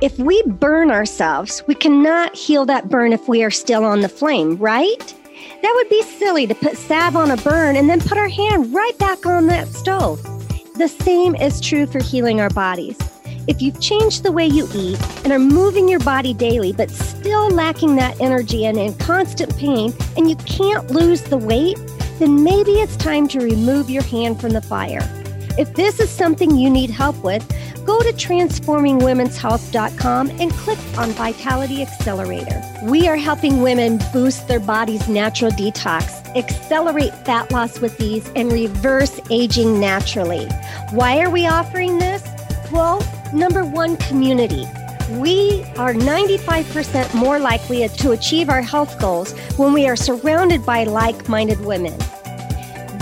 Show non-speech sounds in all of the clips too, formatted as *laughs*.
If we burn ourselves, we cannot heal that burn if we are still on the flame, right? That would be silly to put salve on a burn and then put our hand right back on that stove. The same is true for healing our bodies. If you've changed the way you eat and are moving your body daily, but still lacking that energy and in constant pain, and you can't lose the weight, then maybe it's time to remove your hand from the fire. If this is something you need help with, go to transformingwomenshealth.com and click on Vitality Accelerator. We are helping women boost their body's natural detox, accelerate fat loss with ease, and reverse aging naturally. Why are we offering this? Well, number one, community. We are 95% more likely to achieve our health goals when we are surrounded by like minded women.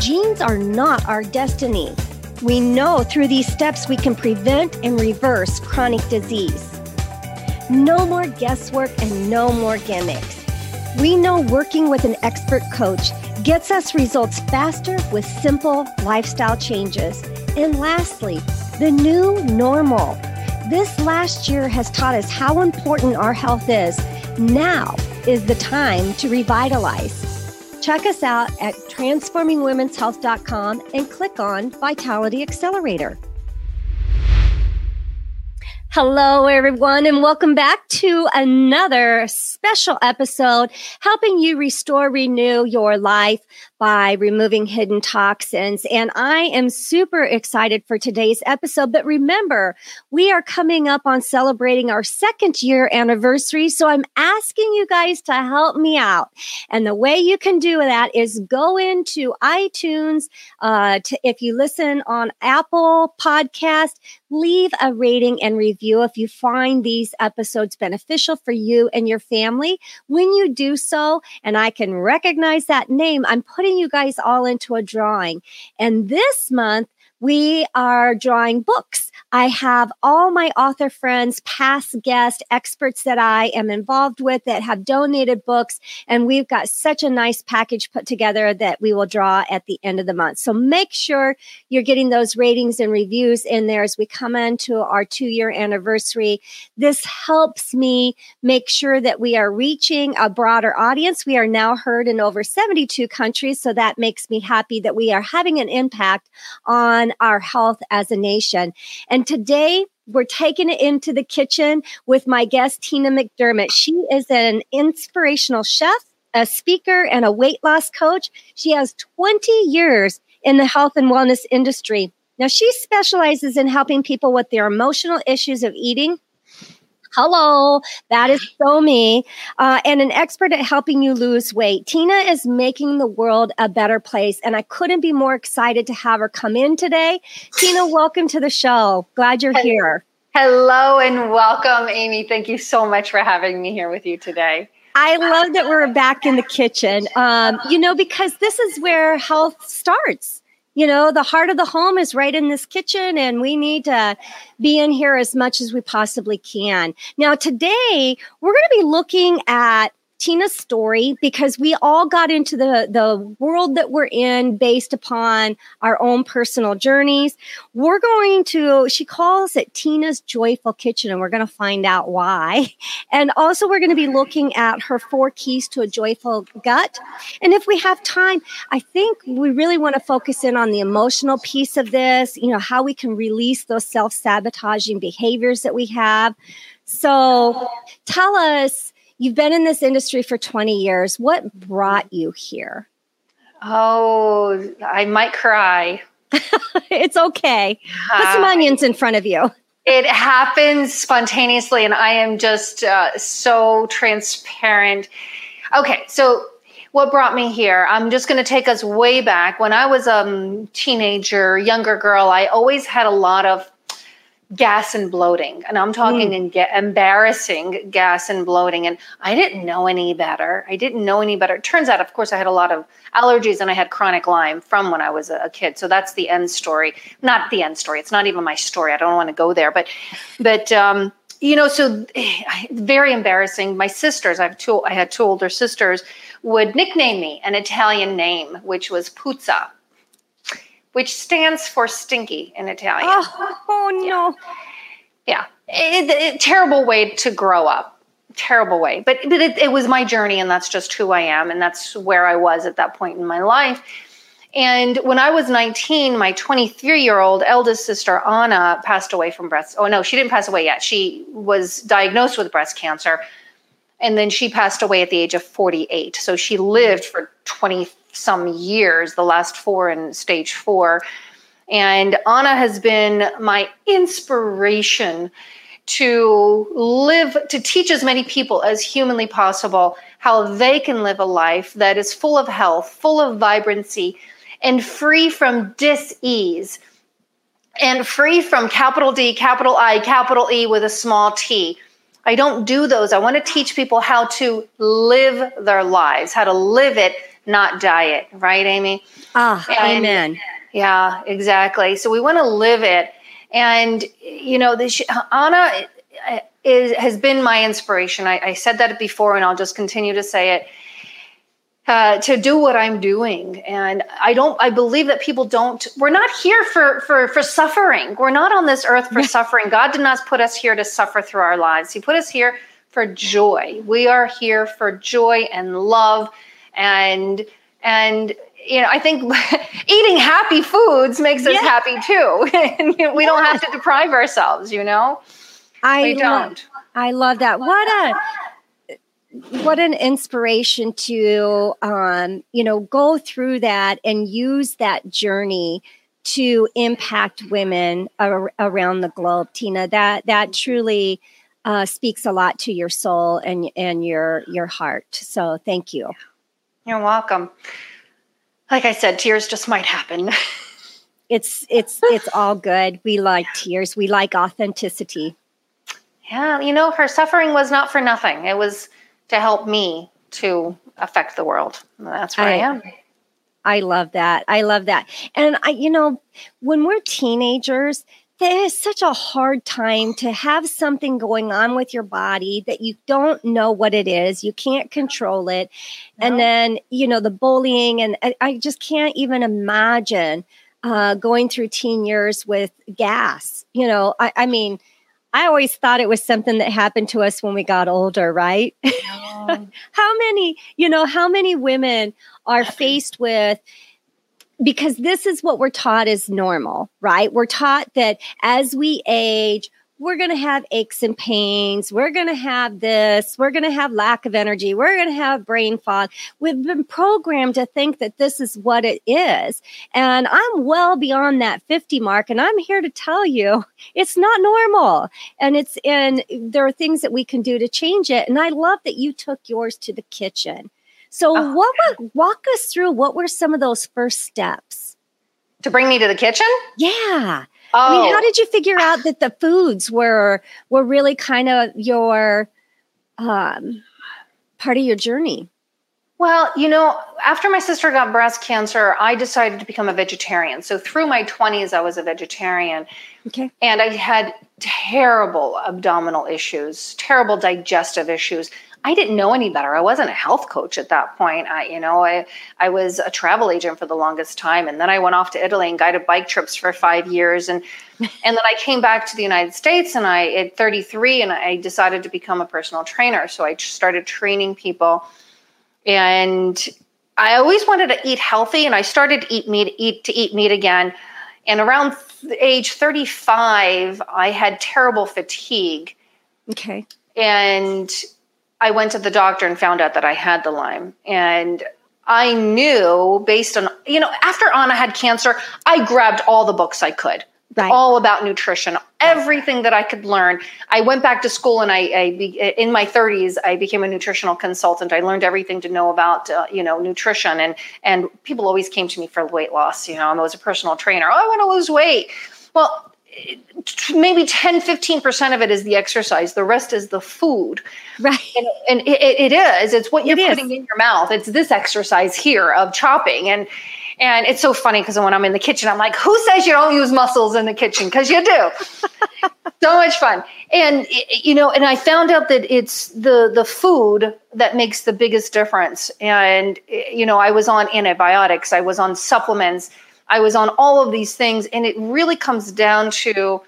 Genes are not our destiny. We know through these steps we can prevent and reverse chronic disease. No more guesswork and no more gimmicks. We know working with an expert coach gets us results faster with simple lifestyle changes. And lastly, the new normal. This last year has taught us how important our health is. Now is the time to revitalize. Check us out at transformingwomenshealth.com and click on Vitality Accelerator. Hello, everyone, and welcome back to another special episode helping you restore, renew your life by removing hidden toxins. And I am super excited for today's episode. But remember, we are coming up on celebrating our second year anniversary. So I'm asking you guys to help me out. And the way you can do that is go into iTunes. Uh, to, if you listen on Apple Podcast, leave a rating and review if you find these episodes beneficial for you and your family. When you do so, and I can recognize that name, I'm putting putting you guys all into a drawing. And this month, we are drawing books. I have all my author friends, past guests, experts that I am involved with that have donated books. And we've got such a nice package put together that we will draw at the end of the month. So make sure you're getting those ratings and reviews in there as we come into our two year anniversary. This helps me make sure that we are reaching a broader audience. We are now heard in over 72 countries. So that makes me happy that we are having an impact on our health as a nation. And today, we're taking it into the kitchen with my guest, Tina McDermott. She is an inspirational chef, a speaker, and a weight loss coach. She has 20 years in the health and wellness industry. Now, she specializes in helping people with their emotional issues of eating, Hello, that is so me. Uh, and an expert at helping you lose weight. Tina is making the world a better place. And I couldn't be more excited to have her come in today. Tina, welcome to the show. Glad you're here. Hello and welcome, Aimee. Thank you so much for having me here with you today. I love that we're back in the kitchen, um, you know, because this is where health starts you know, the heart of the home is right in this kitchen and we need to be in here as much as we possibly can. Now, today we're going to be looking at Tina's story because we all got into the, the world that we're in based upon our own personal journeys. We're going to, she calls it Tina's Joyful Kitchen, and we're going to find out why. *laughs* And also, we're going to be looking at her four keys to a joyful gut. And if we have time, I think we really want to focus in on the emotional piece of this, you know, how we can release those self sabotaging behaviors that we have. So tell us You've been in this industry for 20 years. What brought you here? Oh, I might cry. *laughs* it's okay. Put some onions in front of you. It happens spontaneously, and I am just uh, so transparent. Okay, so what brought me here? I'm just going to take us way back. When I was a um, teenager, younger girl, I always had a lot of gas and bloating. And I'm talking mm. get embarrassing gas and bloating. And I didn't know any better. I didn't know any better. It turns out, of course, I had a lot of allergies and I had chronic Lyme from when I was a kid. So that's the end story. Not the end story. It's not even my story. I don't want to go there. But, but, um, you know, so very embarrassing. My sisters, I have two, I had two older sisters, would nickname me an Italian name, which was Puzza which stands for stinky in Italian. Oh, oh no. Yeah. It, it, terrible way to grow up. Terrible way. But, but it, it was my journey, and that's just who I am, and that's where I was at that point in my life. And when I was 19, my 23 year old eldest sister, Anna, passed away from breast. Oh, no, she didn't pass away yet. She was diagnosed with breast cancer. And then she passed away at the age of 48. So she lived for 20 some years, the last four in stage four. And Anna has been my inspiration to live, to teach as many people as humanly possible how they can live a life that is full of health, full of vibrancy, and free from dis-ease and free from capital D, capital I, capital E with a small t. I don't do those. I want to teach people how to live their lives, how to live it not diet, right, Aimee? Ah, and, amen. Yeah, exactly. So we want to live it. And, you know, this, Anna is, has been my inspiration. I, I said that before, and I'll just continue to say it. Uh, to do what I'm doing. And I don't, I believe that people don't, we're not here for, for, for suffering. We're not on this earth for suffering. God did not put us here to suffer through our lives. He put us here for joy. We are here for joy and love and and you know i think *laughs* eating happy foods makes us yeah. happy too. And *laughs* we don't have to deprive ourselves you know? I we don't. I love that. What a what an inspiration to um, you know go through that and use that journey to impact women ar- around the globe tina. That that truly uh, speaks a lot to your soul and and your your heart. So thank you you're welcome. Like I said, tears just might happen. *laughs* it's it's it's all good. We like tears. We like authenticity. Yeah, you know, her suffering was not for nothing. It was to help me to affect the world. That's where I, I am. I love that. I love that. And I, you know, when we're teenagers, there is such a hard time to have something going on with your body that you don't know what it is. You can't control it. No. And then, you know, the bullying, and I, I just can't even imagine uh, going through teen years with gas. You know, I, I, mean, I always thought it was something that happened to us when we got older, right? No. *laughs* how many, you know, how many women are *clears throat* faced with, because this is what we're taught is normal, right? We're taught that as we age, we're going to have aches and pains. We're going to have this. We're going to have lack of energy. We're going to have brain fog. We've been programmed to think that this is what it is. And I'm well beyond that 50 mark. And I'm here to tell you it's not normal. And it's, and there are things that we can do to change it. And I love that you took yours to the kitchen so, oh. what were, walk us through what were some of those first steps to bring me to the kitchen? Yeah. Oh. I mean, how oh. did you figure out that the foods were were really kind of your um, part of your journey? Well, you know, after my sister got breast cancer, I decided to become a vegetarian. So through my 20s, I was a vegetarian. Okay. And I had terrible abdominal issues, terrible digestive issues. I didn't know any better. I wasn't a health coach at that point. I, you know, I, I was a travel agent for the longest time. And then I went off to Italy and guided bike trips for five years. And, *laughs* and then I came back to the United States and I, at 33, and I decided to become a personal trainer. So I started training people and I always wanted to eat healthy. And I started to eat meat, eat to eat meat again. And around age 35, I had terrible fatigue. Okay. And I went to the doctor and found out that I had the Lyme. And I knew based on, you know, after Anna had cancer, I grabbed all the books I could. Right. All about nutrition, everything that I could learn. I went back to school, and I, I in my 30s, I became a nutritional consultant. I learned everything to know about, uh, you know, nutrition, and and people always came to me for weight loss. You know, I was a personal trainer. Oh, I want to lose weight. Well, maybe 10 15% of it is the exercise. The rest is the food. Right. And, and it, it is. It's what you're It is. putting in your mouth. It's this exercise here of chopping. And and it's so funny because when i'm in the kitchen i'm like who says you don't use muscles in the kitchen? Because you do. *laughs* So much fun. And you know and i found out that it's the the food that makes the biggest difference. And you know i was on antibiotics. I was on supplements i was on all of these things and it really comes down to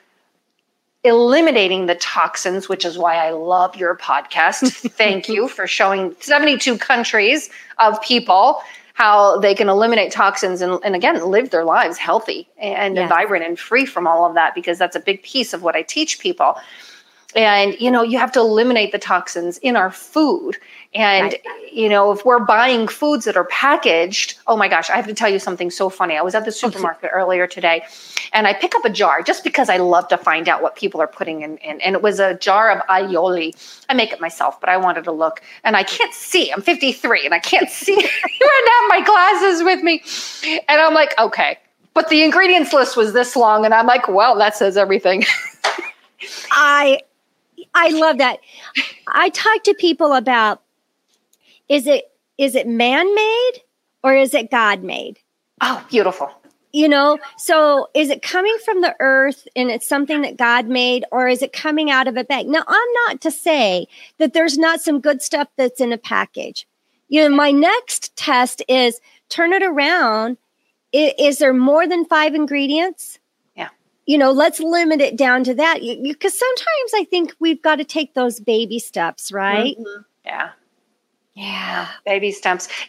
eliminating the toxins which is why i love your podcast. *laughs* Thank you for showing 72 countries of people how they can eliminate toxins and, and again live their lives healthy and Yes. vibrant and free from all of that because that's a big piece of what i teach people. And you know you have to eliminate the toxins in our food and you know if we're buying foods that are packaged oh my gosh i have to tell you something so funny. I was at the oh, supermarket earlier today and i pick up a jar just because i love to find out what people are putting in, in and it was a jar of aioli. I make it myself but i wanted to look and i can't see. I'm 53 and i can't see. *laughs* Right now my glasses with me. And i'm like okay. But the ingredients list was this long and i'm like well that says everything. *laughs* I I love that. I talk to people about is it is it man made or is it God made? oh beautiful You know, so is it coming from the earth and it's something that God made, or is it coming out of a bag? Now, I'm not to say that there's not some good stuff that's in a package. You know, my next test is turn it around. I- Is, there more than five ingredients? Yeah. You know, let's limit it down to that. Because sometimes I think we've got to take those baby steps, right? Mm-hmm. yeah Yeah. baby.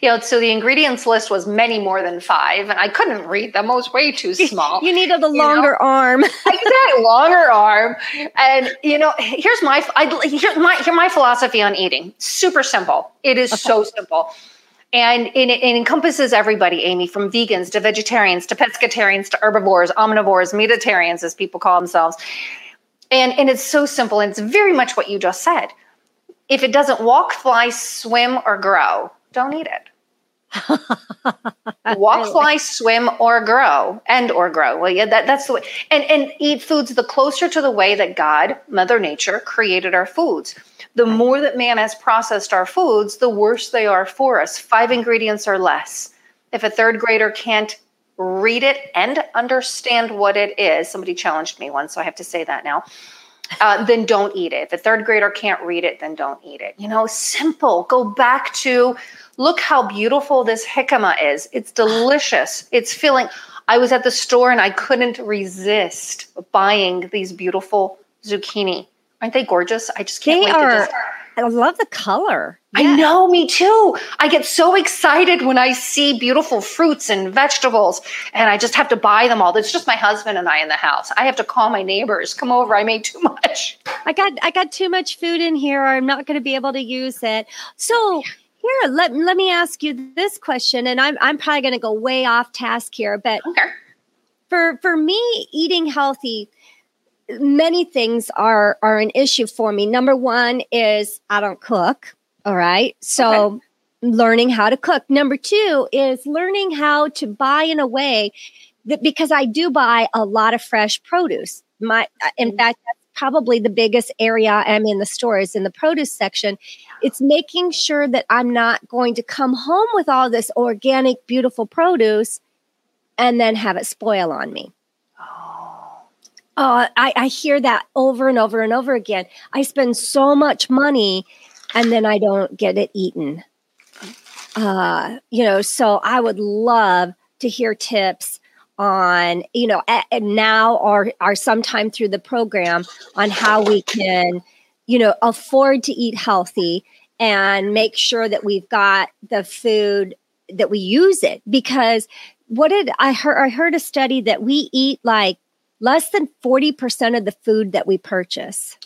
You know, so the ingredients list was many more than five, and I couldn't read them. It was way too *laughs* small. You needed a You know? longer arm. *laughs* exactly, longer arm. And you know, here's my I here's my here's my philosophy on eating. Super simple. It is so simple. And it, it encompasses everybody, Aimee, from vegans to vegetarians to pescatarians to herbivores, omnivores, meatitarians, as people call themselves. And and it's so simple, and it's very much what you just said. If it doesn't walk, fly, swim, or grow, don't eat it. *laughs* walk fly swim or grow and or grow. Well yeah that, that's the way. And and eat foods the closer to the way that god mother nature created our foods. The more that man has processed our foods the worse they are for us. Five ingredients or less. If a third grader can't read it and understand what it is somebody challenged me once so i have to say that now uh, then don't eat it. If a third grader can't read it, then don't eat it. You know, simple. Go back to look how beautiful this jicama is. It's delicious. It's filling. I was at the store and I couldn't resist buying these beautiful zucchini. Aren't they gorgeous? I just can't They wait are. to just. I love the color. I know, me too. I get so excited when I see beautiful fruits and vegetables, and I just have to buy them all. It's just my husband and I in the house. I have to call my neighbors, come over, I made too much. I got I got too much food in here. I'm not going to be able to use it. So here, let let me ask you this question, and I'm I'm probably going to go way off task here, but Okay. for for me, eating healthy, many things are are an issue for me. Number one is I don't cook. All right, so. Learning how to cook. Number two is learning how to buy in a way that because I do buy a lot of fresh produce. My, in mm-hmm. fact, that's probably the biggest area I'm in the store is in the produce section. It's making sure that I'm not going to come home with all this organic, beautiful produce and then have it spoil on me. Oh, I, I hear that over and over and over again. I spend so much money and then I don't get it eaten. Uh, you know, so I would love to hear tips on, you know, a- and now or or sometime through the program on how we can, you know, afford to eat healthy and make sure that we've got the food that we use it because what did I heard I heard a study that we eat like less than 40% of the food that we purchase.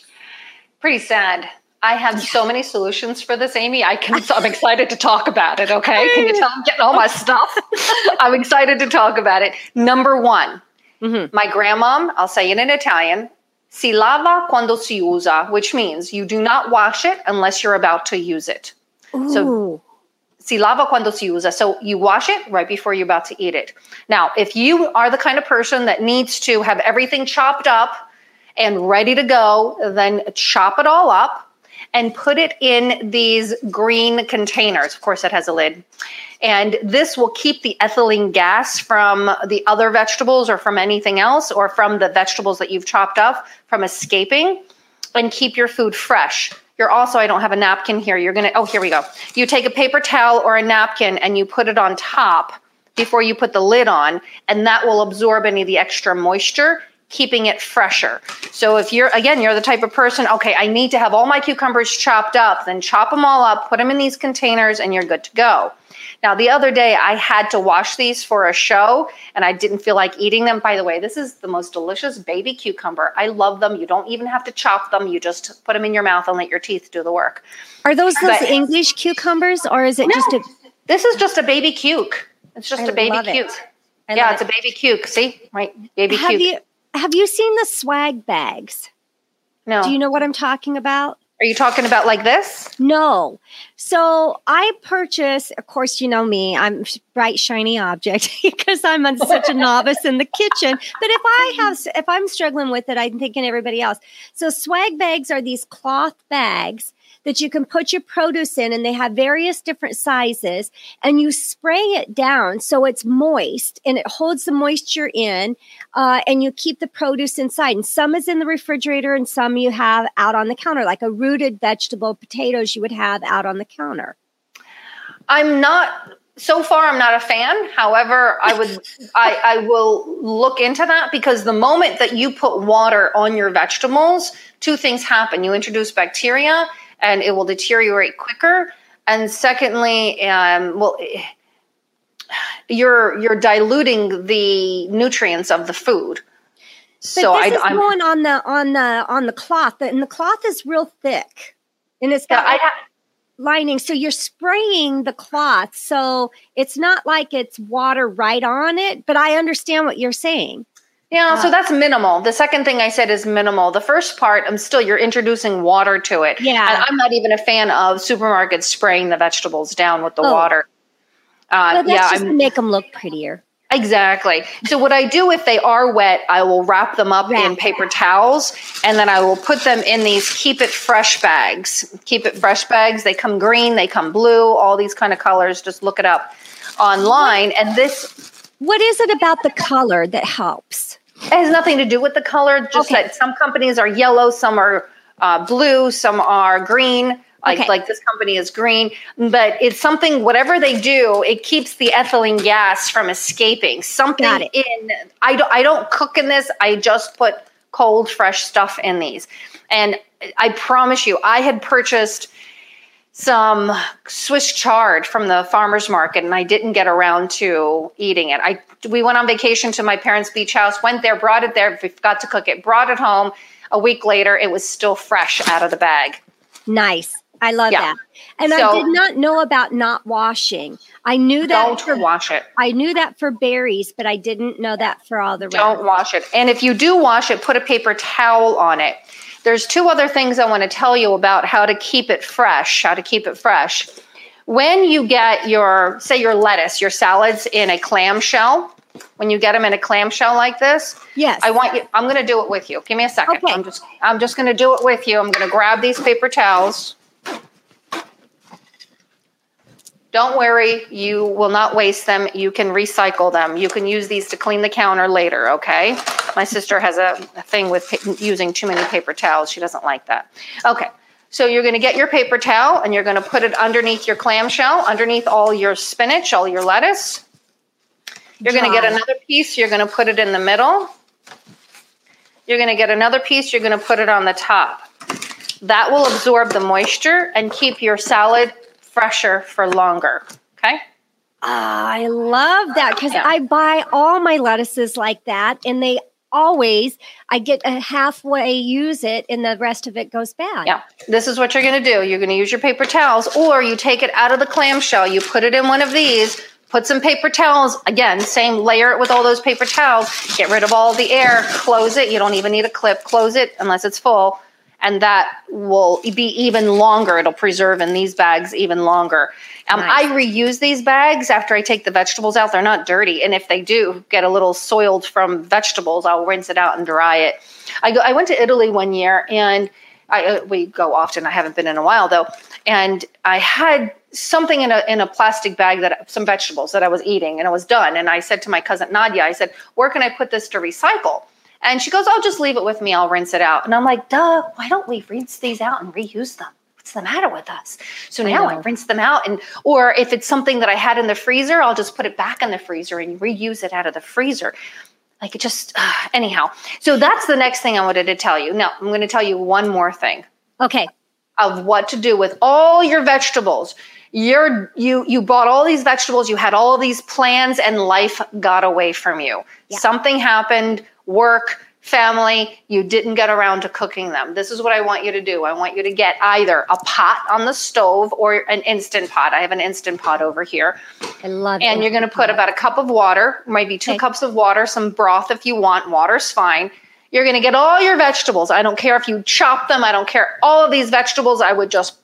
Pretty sad. I have so many solutions for this, Aimee. I can. I'm excited to talk about it. Okay, can you tell I'm getting all my stuff? *laughs* I'm excited to talk about it. Number one, Mhm. my grandmom. I'll say it in Italian. Si lava quando si usa, which means you do not wash it unless you're about to use it. So- Ooh. Si lava quando si usa. So you wash it right before you're about to eat it. Now, if you are the kind of person that needs to have everything chopped up and ready to go, then chop it all up and put it in these green containers. Of course, it has a lid. And this will keep the ethylene gas from the other vegetables or from anything else or from the vegetables that you've chopped up from escaping and keep your food fresh. You're also, I don't have a napkin here. You're going to, oh, here we go. You take a paper towel or a napkin and you put it on top before you put the lid on, and that will absorb any of the extra moisture keeping it fresher. So if you're again you're the type of person, okay, I need to have all my cucumbers chopped up, then chop them all up, put them in these containers and you're good to go. Now, the other day I had to wash these for a show and I didn't feel like eating them. By the way, this is the most delicious baby cucumber. I love them. You don't even have to chop them. You just put them in your mouth and let your teeth do the work. Are those those but, English cucumbers or is it no, just a This is just a baby cuke. It's just I a baby cuke. yeah, it's it. a baby cuke. See? Right? Baby have cuke. You, have you seen the swag bags? No. Do you know what I'm talking about? Are you talking about like this? No. So I purchase, of course, you know me, I'm bright, shiny object *laughs* because I'm such a novice in the kitchen. But if I have, if I'm struggling with it, I'm thinking everybody else. So swag bags are these cloth bags that you can put your produce in and they have various different sizes and you spray it down so it's moist and it holds the moisture in uh, and you keep the produce inside. And some is in the refrigerator and some you have out on the counter like a rooted vegetable potatoes you would have out on the counter. I'm not so far i'm not a fan. However i would *laughs* I, I will look into that because the moment that you put water on your vegetables two things happen. You introduce bacteria and it will deteriorate quicker. And secondly, um, well, you're you're diluting the nutrients of the food. But so this I, is I'm, going on the on the on the cloth, and the cloth is real thick, and it's got yeah, lining. So you're spraying the cloth, so it's not like it's water right on it. But I understand what you're saying. Yeah, uh, so that's minimal. The second thing I said is minimal. The first part, I'm still you're introducing water to it. Yeah, and I'm not even a fan of supermarkets spraying the vegetables down with the oh. water. Uh, well, that's yeah, just I'm, to make them look prettier. Exactly. So what I do if they are wet, I will wrap them up wrap. in paper towels and then I will put them in these keep it fresh bags. Keep it fresh bags. They come green, they come blue, all these kind of colors. Just look it up online. And this what is it about the color that helps? It has nothing to do with the color. Just okay. that some companies are yellow, some are uh, blue, some are green. Like okay. like this company is green, but it's something. Whatever they do, it keeps the ethylene gas from escaping. Something in. I don't. I don't cook in this. I just put cold, fresh stuff in these, and I promise you, I had purchased some Swiss chard from the farmers market, and I didn't get around to eating it. I we went on vacation to my parents' beach house, went there, brought it there, forgot to cook it, brought it home. A week later, it was still fresh out of the bag. Nice. I love yeah. that. And so, I did not know about not washing. I knew that don't for, wash it. I knew that for berries, but I didn't know that for all the rest. Don't wash it. And if you do wash it, put a paper towel on it there's two other things I want to tell you about how to keep it fresh, how to keep it fresh. When you get your, say, your lettuce, your salads in a clamshell, when you get them in a clamshell like this, yes, I want you. I'm going to do it with you. Give me a second. Okay. I'm just, I'm just going to do it with you. I'm going to grab these paper towels. Don't worry, you will not waste them. You can recycle them. You can use these to clean the counter later, okay? My sister has a, thing with pa- using too many paper towels. She doesn't like that. Okay, so you're going to get your paper towel and you're going to put it underneath your clamshell, underneath all your spinach, all your lettuce. You're going to get another piece, you're going to put it in the middle. You're going to get another piece, you're going to put it on the top. That will absorb the moisture and keep your salad fresher for longer. Okay. Ah, I love that because yeah. I buy all my lettuces like that, and they always I get a halfway use it, and the rest of it goes bad. Yeah, this is what you're going to do. You're going to use your paper towels, or you take it out of the clamshell, you put it in one of these. Put some paper towels. Again, same layer it with all those paper towels. Get rid of all the air. Close it. You don't even need a clip. Close it unless it's full and that will be even longer. It'll preserve in these bags even longer. Um, nice. I reuse these bags after I take the vegetables out. They're not dirty, and if they do get a little soiled from vegetables, I'll rinse it out and dry it. I go. I went to Italy one year, and I uh, we go often. I haven't been in a while though, and I had something in a in a plastic bag that some vegetables that I was eating, and it was done. And I said to my cousin Nadia, I said, "Where can I put this to recycle?" And she goes, "I'll just leave it with me. I'll rinse it out." And I'm like, "Duh! Why don't we rinse these out and reuse them?" what's the matter with us? So now I, I, rinse them out and or if it's something that I had in the freezer, I'll just put it back in the freezer and reuse it out of the freezer. Like it just uh, anyhow. So that's the next thing I wanted to tell you. Now, I'm going to tell you one more thing. Okay. Of what to do with all your vegetables. You're you you bought all these vegetables, you had all these plans and life got away from you. Yeah. Something happened, work, family, you didn't get around to cooking them. This is what I want you to do. I want you to get either a pot on the stove or an instant pot. I have an instant pot over here. I love it. And you're going to put about a cup of water, maybe two okay. cups of water, some broth if you want. Water's fine. You're going to get all your vegetables. I don't care if you chop them. I don't care. All of these vegetables, I would just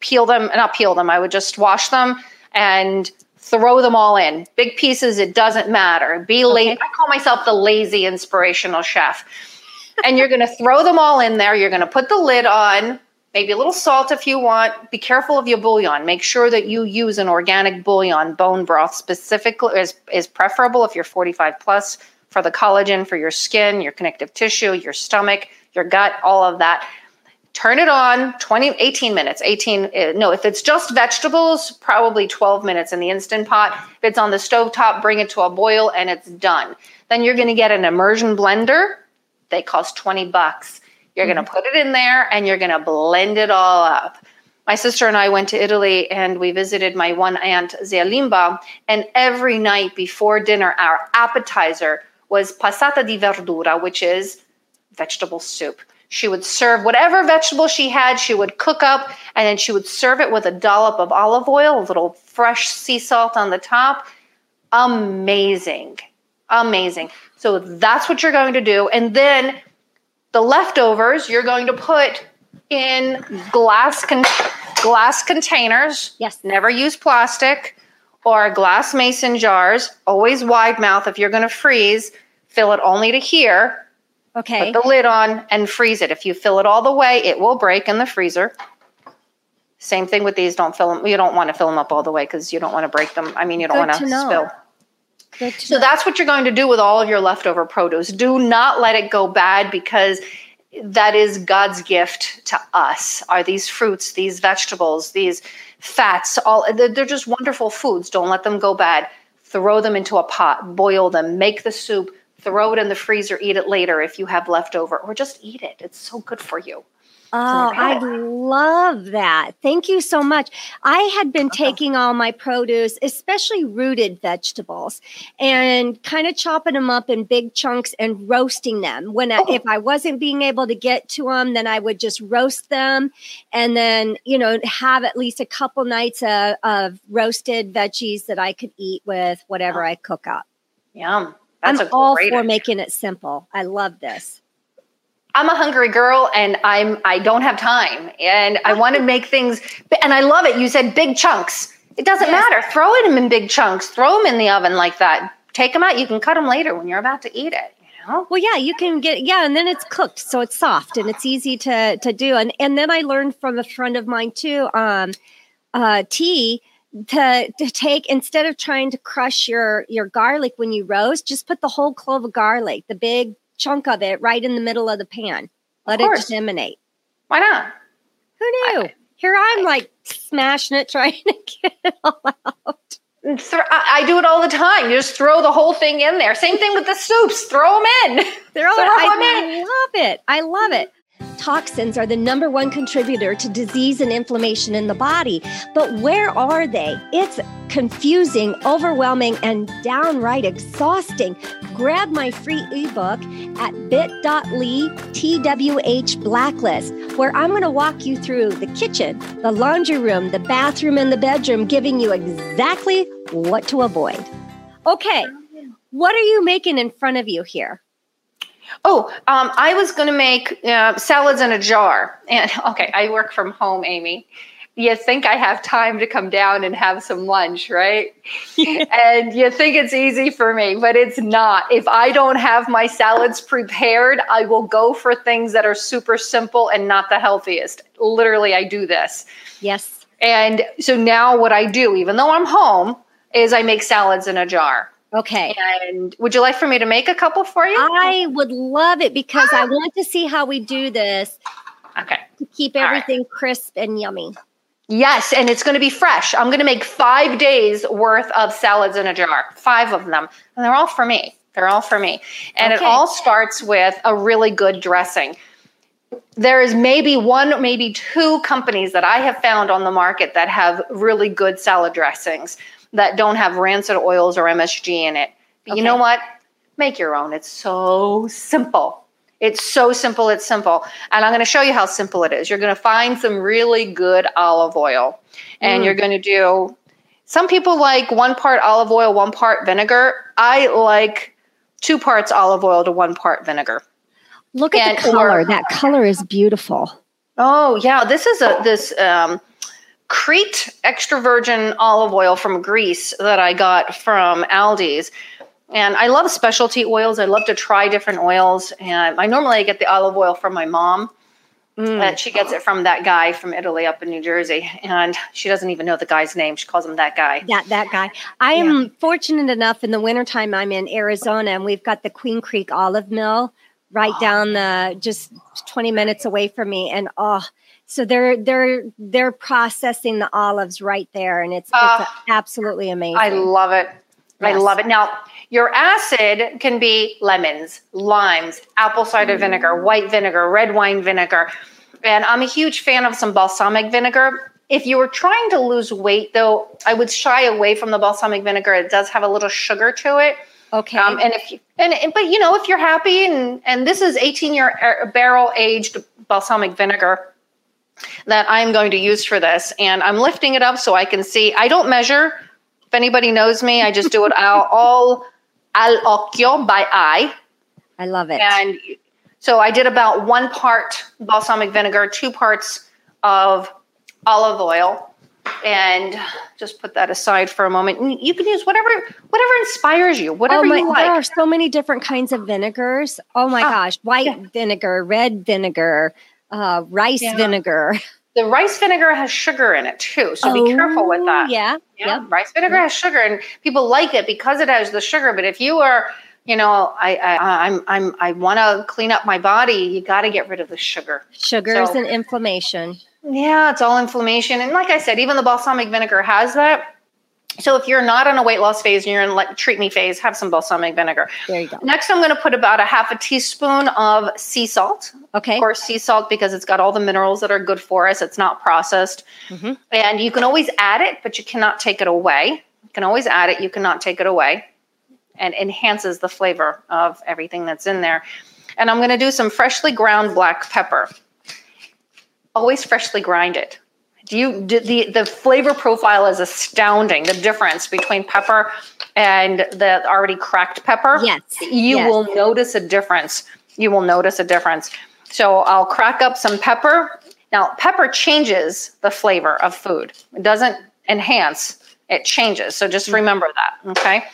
peel them, not peel them. I would just wash them and throw them all in. Big pieces, it doesn't matter. Be okay. lazy. I call myself the lazy inspirational chef. and you're going to throw them all in there. You're going to put the lid on, maybe a little salt if you want. Be careful of your bouillon. Make sure that you use an organic bouillon. Bone broth specifically is, is preferable if you're 45 plus for the collagen for your skin, your connective tissue, your stomach, your gut, all of that turn it on 20 18 minutes 18 uh, no if it's just vegetables probably 12 minutes in the instant pot if it's on the stove top bring it to a boil and it's done then you're going to get an immersion blender they cost 20 bucks you're mm-hmm. going to put it in there and you're going to blend it all up my sister and I went to Italy and we visited my one aunt, Zia Limba. And every night before dinner, our appetizer was passata di verdura, which is vegetable soup. She would serve whatever vegetable she had, she would cook up, and then she would serve it with a dollop of olive oil, a little fresh sea salt on the top. Amazing. Amazing. So that's what you're going to do. And then the leftovers you're going to put in glass con- glass containers. Yes. Never use plastic or glass mason jars. Always wide mouth if you're going to freeze. Fill it only to here Okay. Put the lid on and freeze it. If you fill it all the way, it will break in the freezer. Same thing with these. Don't fill them. You don't want to fill them up all the way because you don't want to break them. I mean, you don't Good want to, to spill. Good to so know. that's what you're going to do with all of your leftover produce. Do not let it go bad because that is God's gift to us. Are these fruits, these vegetables, these fats? All they're just wonderful foods. Don't let them go bad. Throw them into a pot, boil them, make the soup throw it in the freezer, eat it later if you have leftover, or just eat it. It's so good for you. Oh, I love that. Thank you so much. I had been taking all my produce, especially rooted vegetables, and kind of chopping them up in big chunks and roasting them. When I, if oh. I wasn't being able to get to them, then I would just roast them and then, you know, have at least a couple nights of, of roasted veggies that I could eat with whatever oh. I cook up. Yum. That's I'm all for idea. making it simple. I love this. I'm a hungry girl and I'm I don't have time and I want to make things and I love it. You said big chunks. It doesn't yes. matter. Throw them in big chunks. Throw them in the oven like that. Take them out. You can cut them later when you're about to eat it. You know? Well, yeah, you can get yeah, and then it's cooked, so it's soft and it's easy to to do. And and then I learned from a friend of mine too, um, uh, tea to to take instead of trying to crush your your garlic when you roast, just put the whole clove of garlic, the big chunk of it, right in the middle of the pan. Let it disseminate. Why not? Who knew? I, Here I'm like smashing it, *laughs* trying to get it all out. I do it all the time. You just throw the whole thing in there. Same thing with the soups. Throw them in. Throw, *laughs* throw them in. I love it. I love it. Toxins are the number one contributor to disease and inflammation in the body. But where are they? It's confusing, overwhelming, and downright exhausting. Grab my free ebook at bit.ly TWH Blacklist, where I'm going to walk you through the kitchen, the laundry room, the bathroom, and the bedroom, giving you exactly what to avoid. Okay, what are you making in front of you here? Oh, um, I was going to make uh, salads in a jar. And *laughs* okay, I work from home, Aimee. You think I have time to come down and have some lunch, right? *laughs* and you think it's easy for me, but it's not. If I don't have my salads prepared, I will go for things that are super simple and not the healthiest. Literally, I do this. Yes. And so now what I do, even though I'm home, is I make salads in a jar. Okay. And would you like for me to make a couple for you? I would love it because I ah! want to see how we do this Okay. to keep All right. everything crisp and yummy. Yes, and it's going to be fresh. I'm going to make five days worth of salads in a jar, five of them. And they're all for me. They're all for me. And it all starts with a really good dressing. There is maybe one, maybe two companies that I have found on the market that have really good salad dressings that don't have rancid oils or MSG in it. But you know what? Make your own. It's so simple. It's so simple, it's simple. And I'm going to show you how simple it is. You're going to find some really good olive oil, and Mm. you're going to do some people like one part olive oil, one part vinegar. I like two parts olive oil to one part vinegar. Look at And- the color. or- that color is beautiful. Oh, yeah. This is a this um, Crete extra virgin olive oil from Greece that I got from Aldi's. And I love specialty oils. I love to try different oils. And I normally get the olive oil from my mom. Mm. Uh, she gets it from that guy from Italy up in New Jersey. And she doesn't even know the guy's name. She calls him that guy. That that guy. I am fortunate enough in the wintertime I'm in Arizona and we've got the Queen Creek olive mill right Oh. down the just 20 minutes away from me and oh so they're they're they're processing the olives right there and it's, Ah. it's absolutely amazing. I love it. I love it. Now, your acid can be lemons, limes, apple cider vinegar, white vinegar, red wine vinegar. And I'm a huge fan of some balsamic vinegar. If you were trying to lose weight, though, I would shy away from the balsamic vinegar. It does have a little sugar to it. okay. Um, and if you, and but you know, if you're happy and and this is 18 year er, barrel aged balsamic vinegar that I'm going to use for this, and I'm lifting it up so I can see. I don't measure. If anybody knows me, I just do it all, *laughs* all al occhio by eye, I love it. and so I did about one part balsamic vinegar, two parts of olive oil, and just put that aside for a moment. You can use whatever whatever inspires you, whatever oh my, you there are so many different kinds of vinegars. Oh my Oh, gosh, white yeah. vinegar, red vinegar, uh, rice Yeah. vinegar. The rice vinegar has sugar in it too, so be careful with Oh, that. Yeah. Yeah, Yep. rice vinegar has sugar, and people like it because it has the sugar. But if you are, you know, I, I I'm I'm I want to clean up my body, you got to get rid of the sugar. Sugars So- and inflammation. Yeah, it's all inflammation, and like I said, even the balsamic vinegar has that. So if you're not on a weight loss phase and you're in like treat me phase, have some balsamic vinegar. There you go. Next, I'm going to put about a half a teaspoon of sea salt. Okay. Of course, sea salt because it's got all the minerals that are good for us. It's not processed. Mhm. And you can always add it, but you cannot take it away. You can always add it, you cannot take it away. And enhances the flavor of everything that's in there. And I'm going to do some freshly ground black pepper. Always freshly grind it. Do you do the the flavor profile is astounding. The difference between pepper and the already cracked pepper. Yes, You yes. will notice a difference. You will notice a difference. So I'll crack up some pepper. Now, pepper changes the flavor of food. It doesn't enhance, it changes. So just mm. remember that, okay?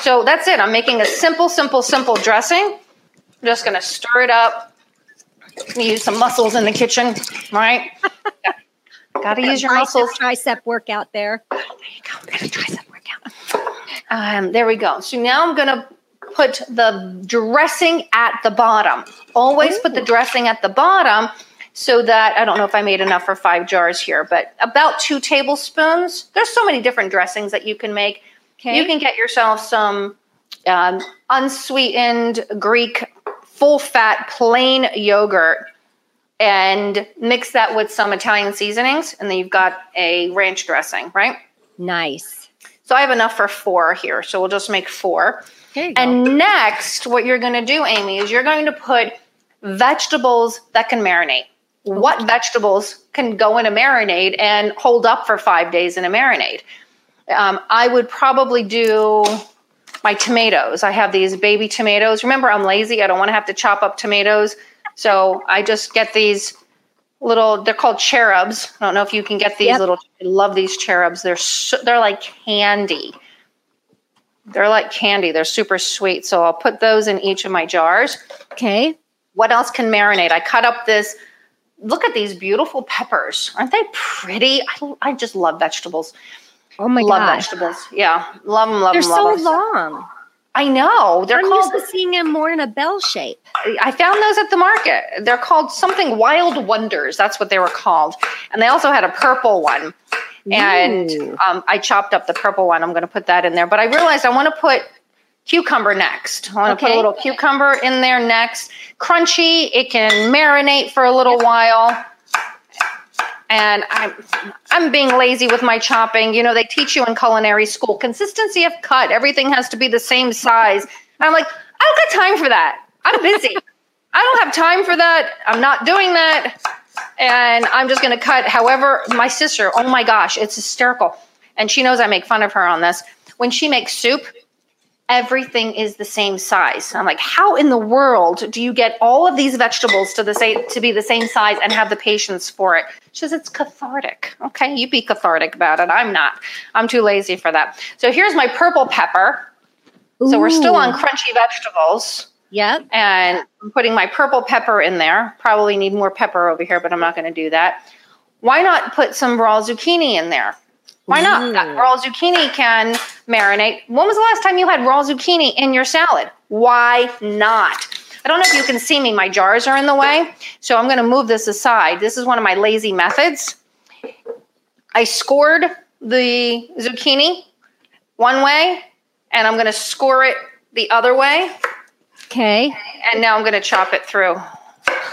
So that's it. I'm making a simple, simple, simple dressing. I'm just going to stir it up. Use some muscles in the kitchen, right? *laughs* Got to use your muscles. Tricep workout there. There you go. I'm gonna try some workout. Um, there we go. So now I'm gonna put the dressing at the bottom. Always put the dressing at the bottom so that I don't know if I made enough for five jars here, but about two tablespoons. There's so many different dressings that you can make. Okay. You can get yourself some um, unsweetened Greek full fat plain yogurt and mix that with some Italian seasonings, and then you've got a ranch dressing, right? nice. So I have enough for four here, so we'll just make four. You go. And next, what you're going to do, Aimee, is you're going to put vegetables that can marinate. What vegetables can go in a marinade and hold up for five days in a marinade? Um, I would probably do my tomatoes. I have these baby tomatoes. Remember, I'm lazy. I don't want to have to chop up tomatoes. So I just get these little, they're called cherubs. I don't know if you can get these yep. little, I love these cherubs. They're, so, they're like candy. They're like candy. They're super sweet. So I'll put those in each of my jars. Okay. What else can marinate? I cut up this. Look at these beautiful peppers. Aren't they pretty? I, I just love vegetables. Oh my god. love gosh. vegetables. Yeah, love them. Love They're them. so love them. long. I know. They're I'm called. used to seeing them more in a bell shape. I found those at the market. They're called something Wild Wonders. That's what they were called. And they also had a purple one. And um, I chopped up the purple one. I'm going to put that in there. But I realized I want to put cucumber next. I want to Okay. put a little cucumber in there next. Crunchy. It can marinate for a little while. And I'm I'm being lazy with my chopping. You know, they teach you in culinary school consistency of cut. Everything has to be the same size. And I'm like, I don't got time for that. I'm busy. *laughs* I don't have time for that. I'm not doing that. And I'm just going to cut however my sister, oh my gosh, it's hysterical. And she knows I make fun of her on this. When she makes soup, everything is the same size. I'm like, how in the world do you get all of these vegetables to the same to be the same size and have the patience for it? She says it's cathartic. Okay, you be cathartic about it. I'm not. I'm too lazy for that. So here's my purple pepper. So we're still on crunchy vegetables. Yep. And I'm putting my purple pepper in there. Probably need more pepper over here, but I'm not going to do that. Why not put some raw zucchini in there? Why not? That raw zucchini can marinate. When was the last time you had raw zucchini in your salad? Why not? I don't know if you can see me. My jars are in the way. So I'm going to move this aside. This is one of my lazy methods. I scored the zucchini one way, and I'm going to score it the other way. Okay. And now I'm going to chop it through.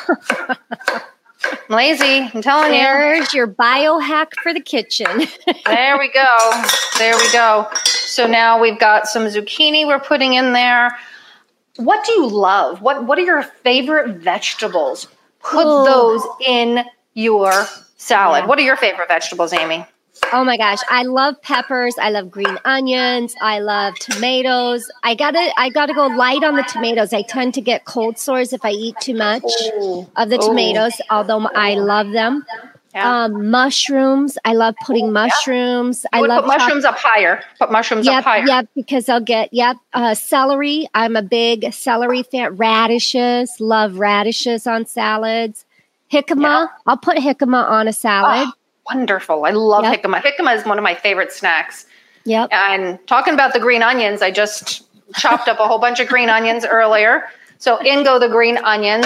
*laughs* I'm lazy. I'm telling you. There's your biohack for the kitchen. *laughs* There we go. There we go. So now we've got some zucchini we're putting in there. What do you love? What What are your favorite vegetables? Put Oh. those in your salad. Yeah. What are your favorite vegetables, Aimee? Oh my gosh, I love peppers. I love green onions. I love tomatoes. I gotta, I gotta go light on the tomatoes. I tend to get cold sores if I eat too much of the Ooh. tomatoes. Although I love them. Yeah. Um, mushrooms. I love putting mushrooms. I I love put mushrooms up higher. Put mushrooms Yep, up higher. yep, because I'll get yep. Uh, celery. I'm a big celery fan. Radishes. Love radishes on salads. Jicama. Yeah. I'll put jicama on a salad. Oh, wonderful. I love Yep. jicama. Jicama is one of my favorite snacks. Yep. And talking about the green onions, I just chopped up a whole bunch of green onions earlier. So in go the green onions.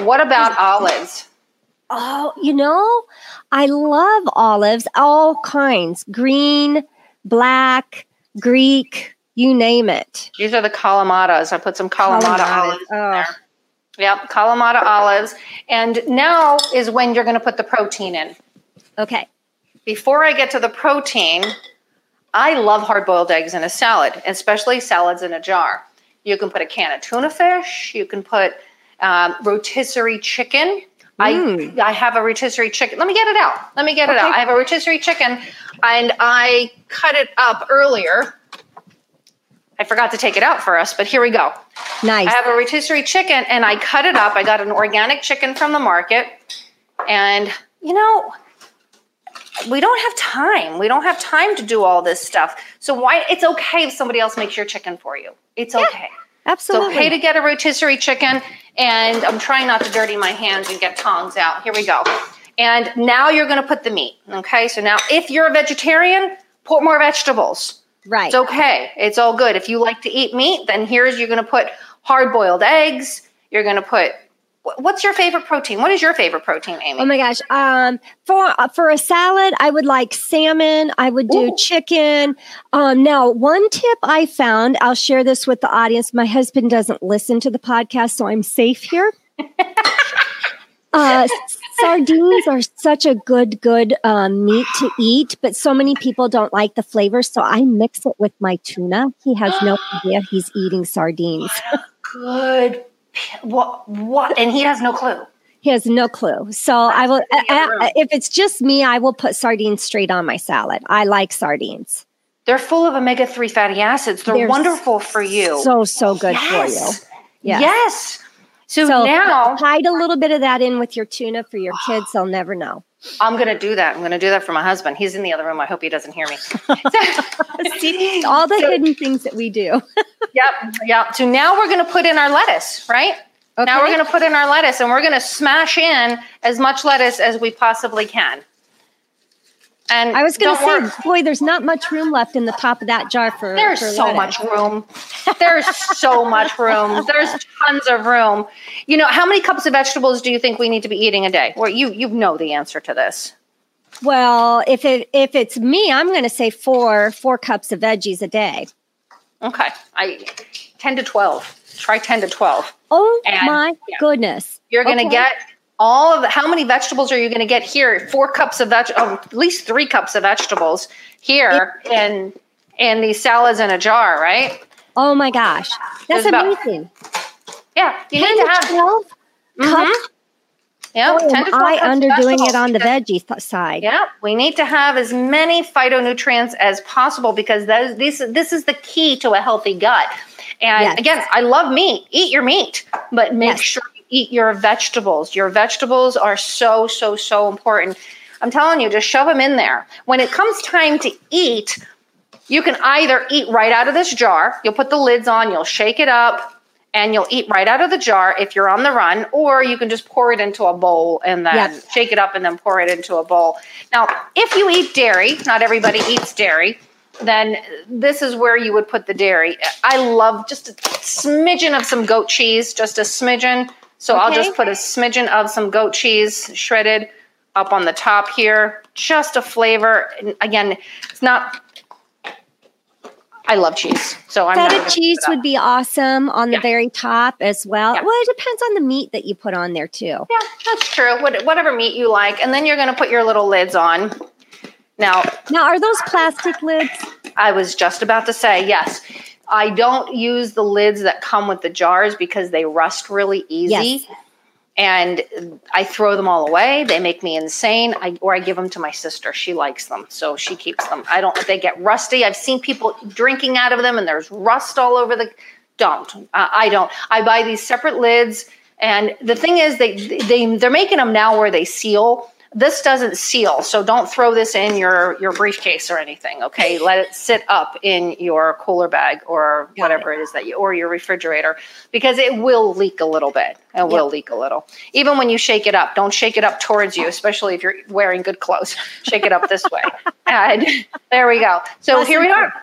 What about olives? Oh, you know, I love olives, all kinds. Green, black, Greek, you name it. These are the Kalamatas. I put some Kalamata olives in Oh. there. Yep, Kalamata olives. And now is when you're going to put the protein in. Okay. Before I get to the protein, I love hard boiled eggs in a salad, especially salads in a jar. You can put a can of tuna fish. You can put um, rotisserie chicken. Mm. I I have a rotisserie chicken. Let me get it out. Let me get it out. I have a rotisserie chicken, and I cut it up earlier. I forgot to take it out for us, but here we go. Nice. I have a rotisserie chicken and I cut it up. I got an organic chicken from the market. And, you know, we don't have time. We don't have time to do all this stuff. So why it's okay if somebody else makes your chicken for you. It's okay. Absolutely. It's okay to get a rotisserie chicken. And I'm trying not to dirty my hands and get tongs out. Here we go. And now you're going to put the meat. Okay. So now if you're a vegetarian, put more vegetables. right. It's okay. It's all good. If you like to eat meat, then here's you're going to put hard boiled eggs. You're going to put what's your favorite protein? What is your favorite protein, Aimee? Oh my gosh! Um, for for a salad, I would like salmon. I would do Ooh. chicken. Um, now, one tip I found, I'll share this with the audience. My husband doesn't listen to the podcast, so I'm safe here. *laughs* uh, sardines are such a good, good um, meat to eat, but so many people don't like the flavor. So I mix it with my tuna. He has no *gasps* idea he's eating sardines. good. What? What? And he has no clue. He has no clue. So I will, I- I- if it's just me, I will put sardines straight on my salad. I like sardines. They're full of omega 3 fatty acids. They're, They're wonderful for you. So, so good yes. for you. Yes. yes. So, So now hide a little bit of that in with your tuna for your kids. They'll never know. *sighs* I'm going to do that. I'm going to do that for my husband. He's in the other room. I hope he doesn't hear me. *laughs* *laughs* See, all the So- hidden things that we do. *laughs* Yep. Yep. So now we're going to put in our lettuce, right? Now we're going to put in our lettuce and we're going to smash in as much lettuce as we possibly can. And I was going to say, worry- boy, there's not much room left in the top of that jar for. there's for so lettuce. much room. There's so much room. There's tons of room. You know, how many cups of vegetables do you think we need to be eating a day? Well, you you know the answer to this. Well, if it if it's me, I'm going to say four four cups of veggies a day. Okay. I 10 to 12. Try 10 to 12. Oh And- my yeah. goodness! You're going to Okay. get all of the, how many vegetables are you going to get here? Four cups of veg, oh, at least three cups of vegetables here in in these salads in a jar, right? Oh my gosh, that's There's about- amazing. Yeah, you need to have. twelve Mhm. cups. Yeah, Boy, 10 to 12 am I underdoing it on the veggie th- side? Yeah, we need to have as many phytonutrients as possible because those, this this is the key to a healthy gut. And Yes. again, I love meat. Eat your meat, but make Yes. sure you eat your vegetables. Your vegetables are so so so important. I'm telling you, just shove them in there. When it comes time to eat, you can either eat right out of this jar. You'll put the lids on, you'll shake it up, and you'll eat right out of the jar if you're on the run, or you can just pour it into a bowl and then Yes. shake it up and then pour it into a bowl. Now, if you eat dairy, not everybody eats dairy, then this is where you would put the dairy. I love just a smidgen of some goat cheese, just a smidgen. So I'll just put a smidgen of some goat cheese shredded up on the top here, just a flavor. And again, it's not. I love cheese, so I'm Feta cheese put it up. would be awesome on the Yeah. very top as well. Yeah. Well, it depends on the meat that you put on there too. Yeah, that's true. What, whatever meat you like, and then you're going to put your little lids on. Now, Now, are those plastic lids? I was just about to say yes. I don't use the lids that come with the jars because they rust really easy. Yes. And I throw them all away. They make me insane. I, or I give them to my sister. She likes them, so she keeps them. I don't. They get rusty. I've seen people drinking out of them, and there's rust all over the. Don't. Uh, I don't. I buy these separate lids, and the thing is, they they they're making them now where they seal. This doesn't seal, so don't throw this in your your briefcase or anything. Okay, let it sit up in your cooler bag or Got whatever it is that you or your refrigerator because it will leak a little bit. It will leak a little. Even when you shake it up, don't shake it up towards you, especially if you're wearing good clothes. *laughs* Shake it up this way. *laughs* And there we go. So here we are.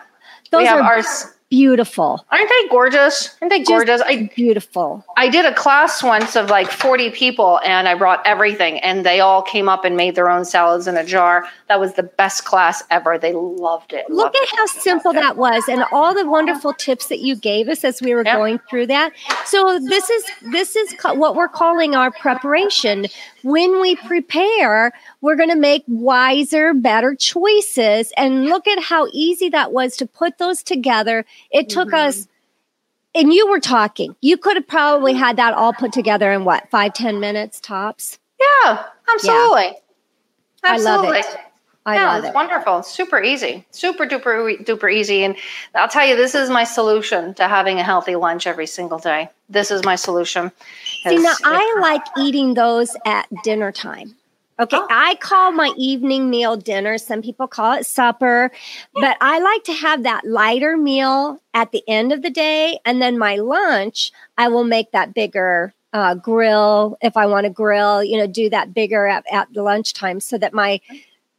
Those we have are ours. Beautiful. Aren't they gorgeous? Aren't they Just gorgeous? I beautiful. I did a class once of like 40 people and I brought everything and they all came up and made their own salads in a jar. That was the best class ever. They loved it. Look loved at it. how simple that was and all the wonderful tips that you gave us as we were going through that. So this is this is what we're calling our preparation. When we prepare, we're going to make wiser, better choices and look at how easy that was to put those together. It took Mhm. us and you were talking. You could have probably had that all put together in what, five, ten minutes tops? Yeah, absolutely. I love it. I yeah, love it's it. wonderful. Super easy. Super duper duper easy. And I'll tell you, this is my solution to having a healthy lunch every single day. This is my solution. See, now I like eating those at dinner time. Okay, Oh. I call my evening meal dinner. Some people call it supper, but I like to have that lighter meal at the end of the day. And then my lunch, I will make that bigger uh, grill if I want to grill, you know, do that bigger at, at lunchtime so that my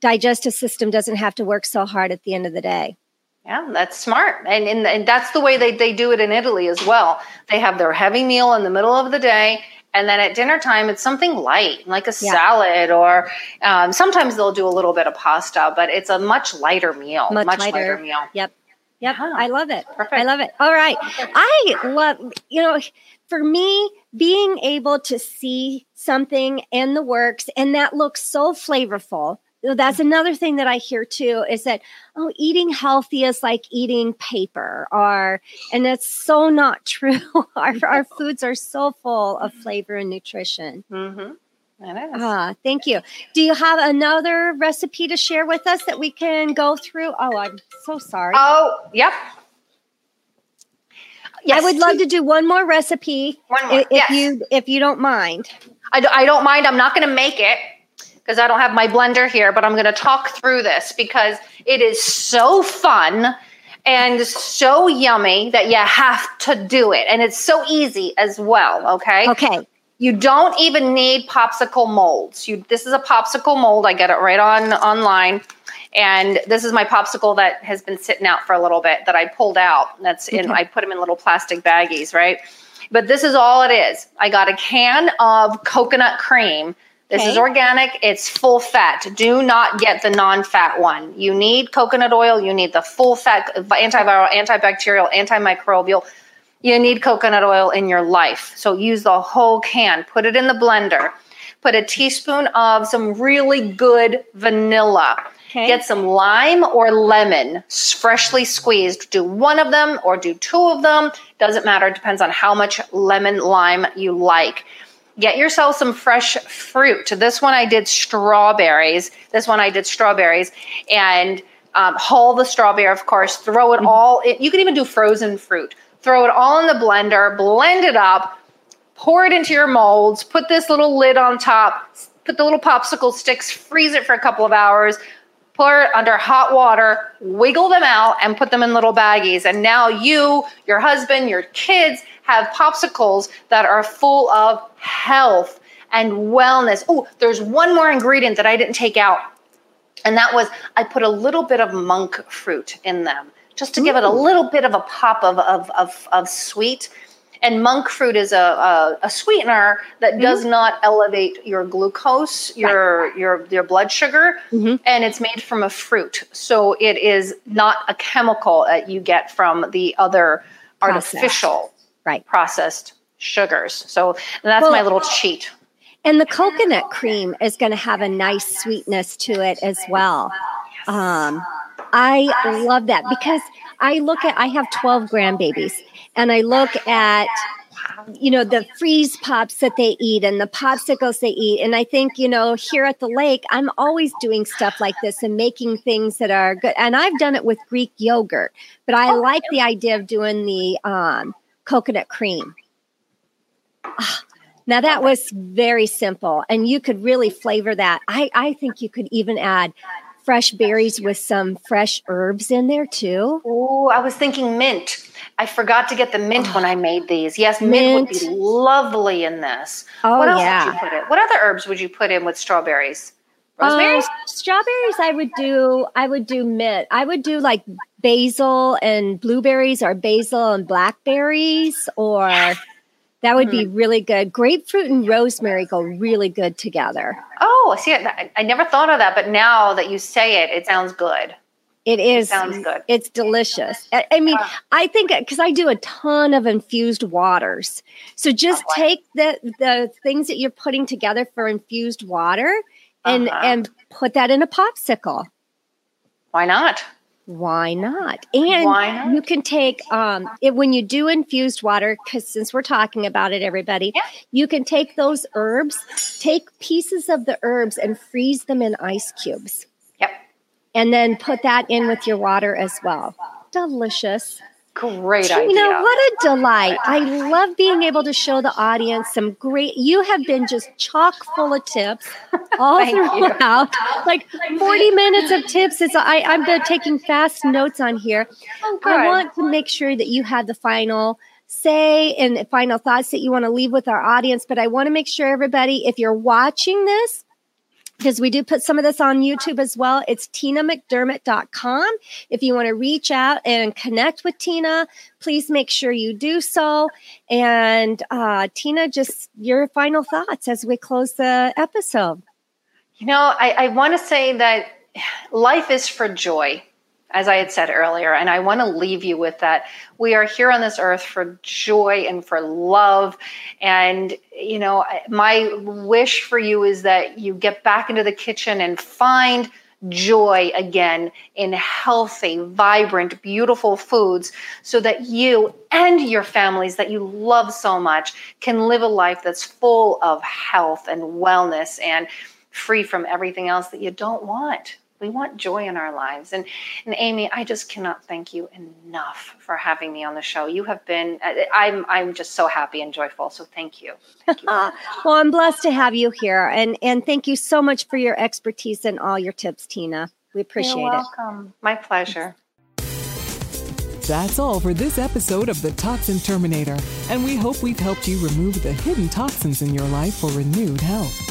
digestive system doesn't have to work so hard at the end of the day. Yeah, that's smart. And, and and that's the way they, they do it in Italy as well. They have their heavy meal in the middle of the day. And then at dinner time, it's something light, like a Yeah. salad, or um, sometimes they'll do a little bit of pasta, but it's a much lighter meal. Much lighter. lighter. meal. Yep. Yep. I love it. Perfect. I love it. All right. I love, you know, for me, being able to see something in the works and that looks so flavorful. That's another thing that I hear too is that, oh, eating healthy is like eating paper, or, and that's so not *laughs* true. our, our foods are so full of flavor and nutrition. Mm-hmm. Ah, thank you. Do you have another recipe to share with us that we can go through? Oh, I'm so sorry. Oh, yep. I would love to do one more recipe One more, if, yes. you if you don't mind. I don't mind. I'm not going to make it because I don't have my blender here, but I'm going to talk through this because it is so fun and so yummy that you have to do it. And it's so easy as well. Okay. Okay. You don't even need popsicle molds. You this is a popsicle mold. I get it right on online. And this is my popsicle that has been sitting out for a little bit that I pulled out. That's in Okay. I put them in little plastic baggies, right? But this is all it is. I got a can of coconut cream. This is organic. It's full fat. Do not get the non-fat one. You need coconut oil. You need the full fat, antiviral, antibacterial, antimicrobial. You need coconut oil in your life. So use the whole can. Put it in the blender. Put a teaspoon of some really good vanilla. Okay. Get some lime or lemon, freshly squeezed. Do one of them or do two of them. Doesn't matter. It depends on how much lemon lime you like. Get yourself some fresh fruit. This one I did strawberries. This one I did strawberries. And um, hull the strawberry, of course. Throw it all. In. You can even do frozen fruit. Throw it all in the blender. Blend it up pour it into your molds, put this little lid on top, put the little popsicle sticks, freeze it for a couple of hours, pour it under hot water, wiggle them out, and put them in little baggies. And now you, your husband, your kids have popsicles that are full of health and wellness. Oh, there's one more ingredient that I didn't take out. And that was I put a little bit of monk fruit in them just to give it a little bit of a pop of, of, of, of sweet. And monk fruit is a, a, a sweetener that does not elevate your glucose, your your your blood sugar, Mhm. and it's made from a fruit. So it is not a chemical that you get from the other Processed. artificial Right. processed sugars. So that's Well- my little cheat. And the coconut cream is going to have a nice sweetness to it as well. Um, I love that because I look at, I have 12 grandbabies and I look at, you know, the freeze pops that they eat and the popsicles they eat. And I think, you know, here at the lake, I'm always doing stuff like this and making things that are good. And I've done it with Greek yogurt, but I like the idea of doing the um, coconut cream. Ah, Now that was very simple, and you could really flavor that. I, I think you could even add fresh berries with some fresh herbs in there too. Oh, I was thinking mint. I forgot to get the mint when I made these. Yes, mint, would be lovely in this. Oh, what else yeah. would you put in? What other herbs would you put in with strawberries? Rosemary? Uh, strawberries, I would do. I would do mint. I would do like basil and blueberries, or basil and blackberries, or that would be mm-hmm. really good. Grapefruit and rosemary go really good together. oh, see, I, I never thought of that, but now that you say it, it sounds good. It is. sounds good. It's delicious. I, I mean, uh-huh. I think because I do a ton of infused waters, so just Oh, take the the things that you're putting together for infused water and Uh-huh. and put that in a popsicle. Why not? Why not? And Why not? you can take um it, when you do infused water because since we're talking about it, everybody, Yeah. you can take those herbs, take pieces of the herbs and freeze them in ice cubes Yep. and then put that in with your water as well. Delicious. Great Tina, idea. what a delight. I love being able to show the audience some great, you have been just chock full of tips *laughs* all you. throughout. Like 40 minutes of tips. Is I, I've been taking fast notes on here. Oh, I want to make sure that you have the final say and final thoughts that you want to leave with our audience. But I want to make sure everybody, if you're watching this, because we do put some of this on YouTube as well. It's tinamcdermott.com. If you want to reach out and connect with Tina, please make sure you do so. And uh, Tina, just your final thoughts as we close the episode. You know, I, I want to say that life is for joy, as I had said earlier, and I want to leave you with that. We are here on this earth for joy and for love. And, you know, my wish for you is that you get back into the kitchen and find joy again in healthy, vibrant, beautiful foods so that you and your families that you love so much can live a life that's full of health and wellness and free from everything else that you don't want. We want joy in our lives. And, and Aimee, I just cannot thank you enough for having me on the show. You have been, I'm, I'm just so happy and joyful. So thank you. Thank you. Ah, well, I'm blessed to have you here. And, and thank you so much for your expertise and all your tips, Tina. We appreciate You're welcome. it. My pleasure. That's all for this episode of The Toxin Terminator, and we hope we've helped you remove the hidden toxins in your life for renewed health.